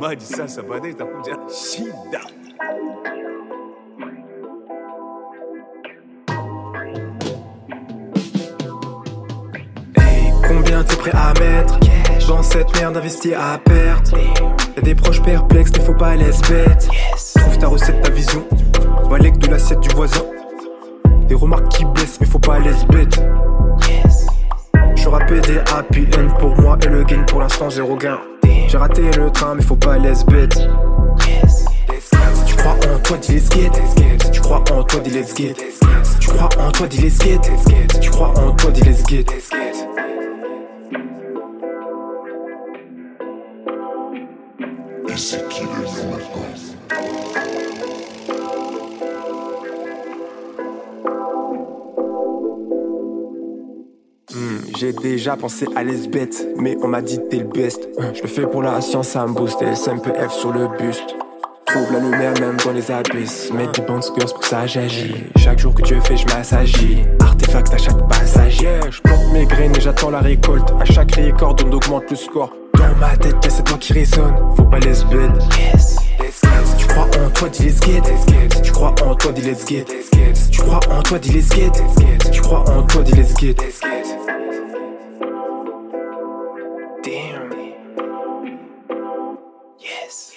maji sasa, baadaye itakuja shida. Hey, combien t'es prêt à mettre dans cette merde investie à perte? Y'a des proches perplexes, mais faut pas les bêtes. Trouve ta recette, ta vision. Balèque de l'assiette du voisin. Des remarques qui blessent, mais faut pas les bêtes. Je rappé des happy end pour moi et le gain pour l'instant zéro gain. J'ai raté le train, mais faut pas les bêtes. Tu crois en toi, dis les skate. Si tu crois en toi, dis les skate. Si tu crois en toi, dis les skate. Si tu crois en toi, dis les skate. Et J'ai déjà pensé à les bêtes, mais on m'a dit t'es le best. Je le fais pour la science, ça me booste. SMPF sur le buste. Trouve la lumière même dans les abysses. Mets des bandes skirts pour que ça j'agis. Chaque jour que Dieu fait, je m'assagis. Artefact à chaque passage. Yeah, je plante mes graines et j'attends la récolte. À chaque record, on augmente le score. Dans ma tête, y'a c'est toi qui résonne. Faut pas les bêtes. Si tu crois en toi, dis les skate. Si tu crois en toi, dis les skate. Si tu crois en toi, dis les skate. Si tu crois en toi, dis les skate. Si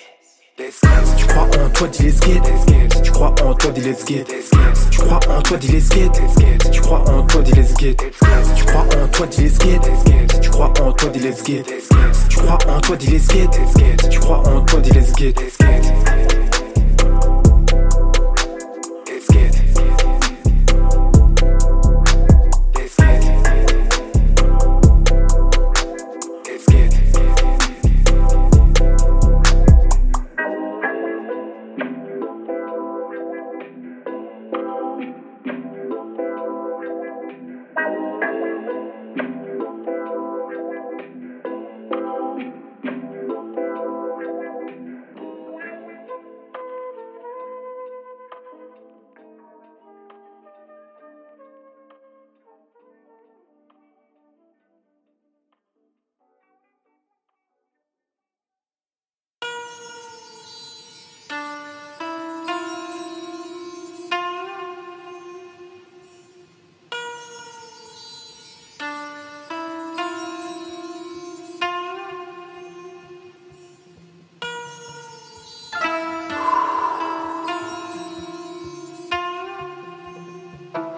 tu crois en toi, dis les skate. Si tu crois en toi, dis les skate. Si tu crois en toi, dis les skate. Si tu crois en toi, dis les skate. Si tu crois en toi, dis les skate. Si tu crois en toi, dis les skate. Si tu crois en toi, dis les skate. Si tu crois en toi, dis les skate.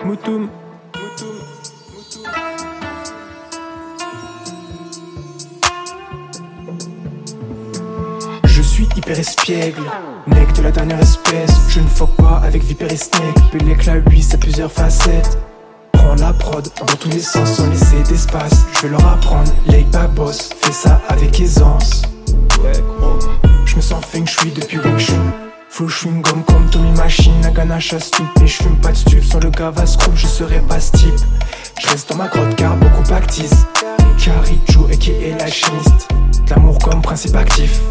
Moutoum. Je suis hyper espiègle, mec de la dernière espèce. Je ne fuck pas avec Viper et Snake. Pelec la 8, c'est plusieurs facettes. Prends la prod dans tous les sens sans laisser d'espace. Je vais leur apprendre, les pas boss, fais ça avec aisance. Je me sens feng shui depuis Wing Chun. Flow chewing gum comme Tommy Machine, Nagana chasse. Mais je fume pas de stup, sans le gavas groupe, je serais pas ce type. Je reste dans ma grotte car beaucoup pactisent. Carrie Joe et qui est la chimiste. L'amour comme principe actif.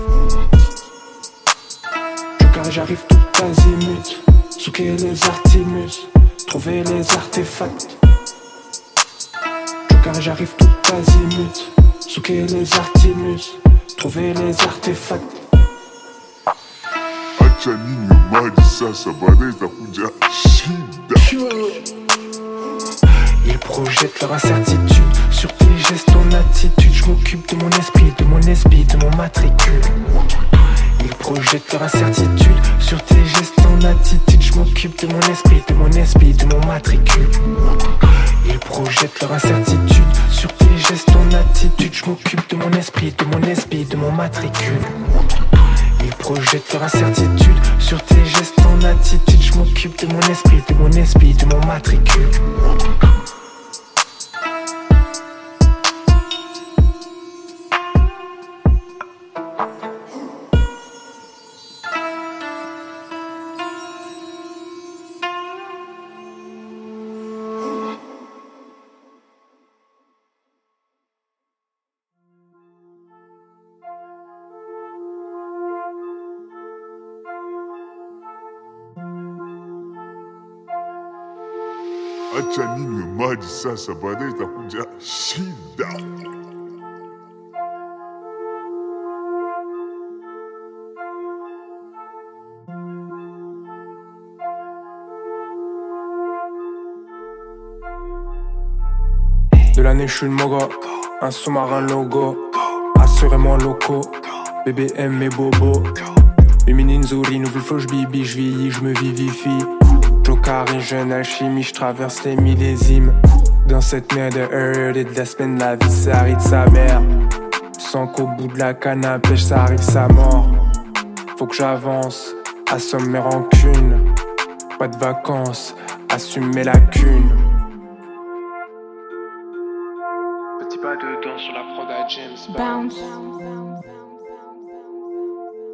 Car j'arrive tout azimut. Souquer les artimus. Trouver les artefacts. Car j'arrive tout azimut. Souquer les artimus. Trouver les artefacts. Shida. Ils projettent leur incertitude sur tes gestes, ton attitude. Je m'occupe de mon esprit, de mon esprit, de mon matricule. Ils projettent leur incertitude sur tes gestes, ton attitude. Je m'occupe de mon esprit, de mon esprit, de mon matricule. Ils projettent leur incertitude sur tes gestes, ton attitude. Je m'occupe de mon esprit, de mon esprit, de mon matricule. Ils projettent leur incertitude sur tes gestes, ton attitude. Je m'occupe de mon esprit, de mon esprit, de mon matricule. acha ninywe maji sasa, baadaye itakuja shida. De l'année, je suis le moga, un sous-marin logo, assurément loco, BBM et Bobo. Féminine Zori, nouvelle floche, bibi, je vieillis, je me vivifie. Jokari, jeune alchimie, je traverse les millésimes. Dans cette merde de et de la semaine, la vie s'arrête sa mère. Sans qu'au bout de la canne à pêche, ça arrive sa mort. Faut que j'avance, assomme mes rancunes. Pas de vacances, assume mes lacunes. Petit pas dedans sur la prod à James Bounce,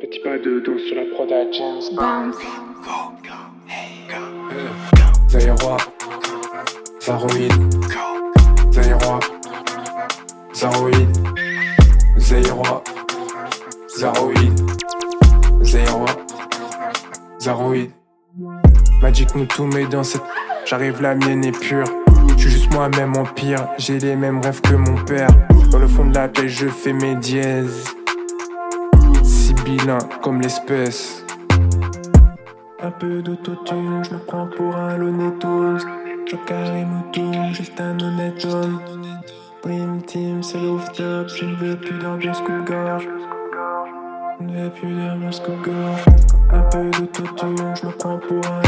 Petit pas dedans sur la prod à James bounce, Zaïrois, Zaroïd, Zaïrois, Zaroïd, Zaïrois, Zaroïd, Zaïrois, Zaroïd. Magic nous tout met dans cette. J'arrive, la mienne est pure. Je suis juste moi-même en pire. J'ai les mêmes rêves que mon père. Dans le fond de la tête, je fais mes dièses. Sibyllin comme l'espèce. Un peu d'autotune, je me prends pour un Looney. Joker et Moutoum, juste un honnête homme. Brim Team, c'est l'off-top, je ne veux plus d'ambiance coupe-gorge. Je ne veux plus d'ambiance coupe-gorge. Un peu d'autotune, je me prends pour un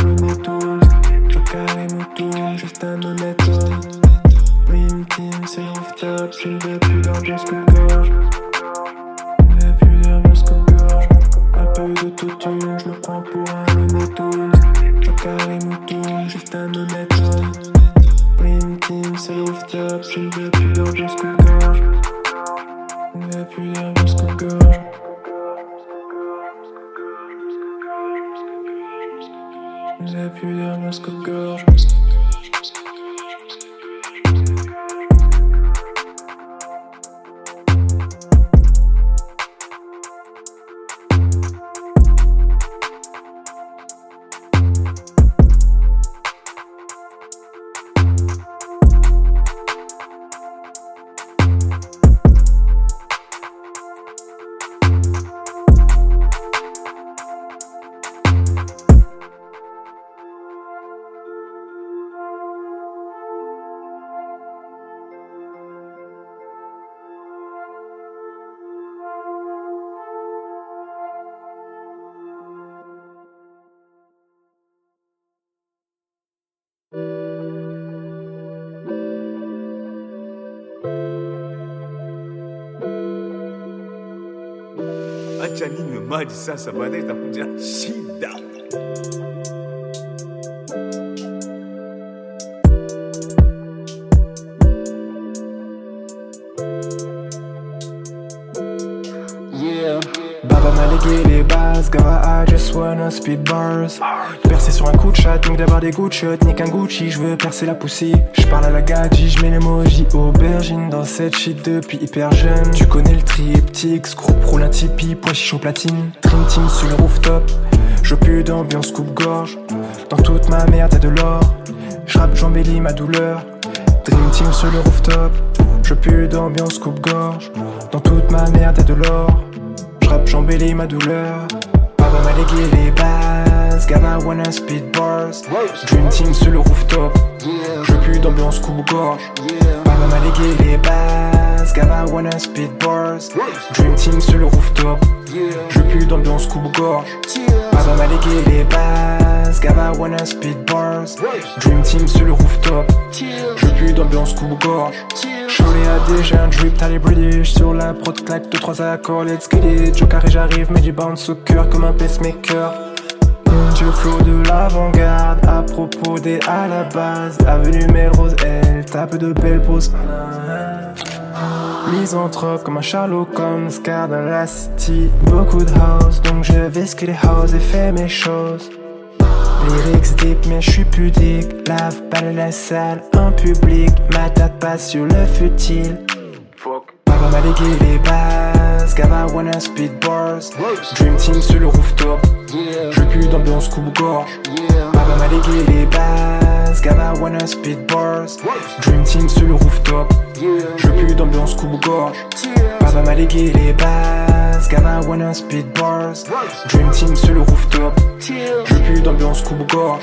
veux plus d'ambiance coupe-gorge. Je ne veux plus coupe-gorge. Je ne veux plus d'ambiance coupe-gorge. Acha ninywe maji sasa, baadaye itakuja shida. Baba m'a légué les bases, Gava I just wanna speed bars Percer sur un coup de chat, donc d'avoir des good shots Ni qu'un Gucci, je veux percer la poussière. Je parle à la gadji, je mets l'emoji aubergine Dans cette shit depuis hyper jeune. Tu connais le triptyque, screw pro la tipi, pois chichon platine. Dream team sur le rooftop Je plus d'ambiance coupe-gorge. Dans toute ma merde y'a de l'or Je rappe, j'embellis ma douleur. Dream team sur le rooftop Je plus d'ambiance coupe-gorge. Dans toute ma merde y'a de l'or J'rappe, j'embellis ma douleur. Papa m'a légué les bases. Gamma wanna speed bars. Dream team sur le rooftop. Je plus d'ambiance coupe-gorge. Papa m'a légué les bases. Gamma wanna speed bars. Dream team sur le rooftop. Je plus d'ambiance coupe-gorge. Papa m'a légué les bases. Gamma wanna speed bars. Dream team sur le rooftop. Je plus d'ambiance coupe-gorge. Cholet a déjà un drip, t'as les British Sur la prod claque, 2-3 accords, let's get it Joker et j'arrive, mais j'ai bounce au cœur comme un pacemaker Le flow de l'avant-garde. À propos des à la base Avenue Melrose, elle tape de belles poses. Misanthrope comme un Sherlock Holmes Car dans la city, beaucoup de house. Donc je vais ce les house et fais mes choses. Lyrics deep mais je suis pudique. Lave pas la salle, en public. Ma tête passe sur le futile Les bases. Gava wanna speed bars Dream team sur le rooftop. Je plus d'ambiance coupe-gorge Papa m'a légué les bases. Gava wanna speed bars Dream team sur le rooftop. Je plus d'ambiance coupe-gorge Papa m'a légué les bases. Gava wanna speed bars Dream team sur le rooftop. Je plus d'ambiance coupe-gorge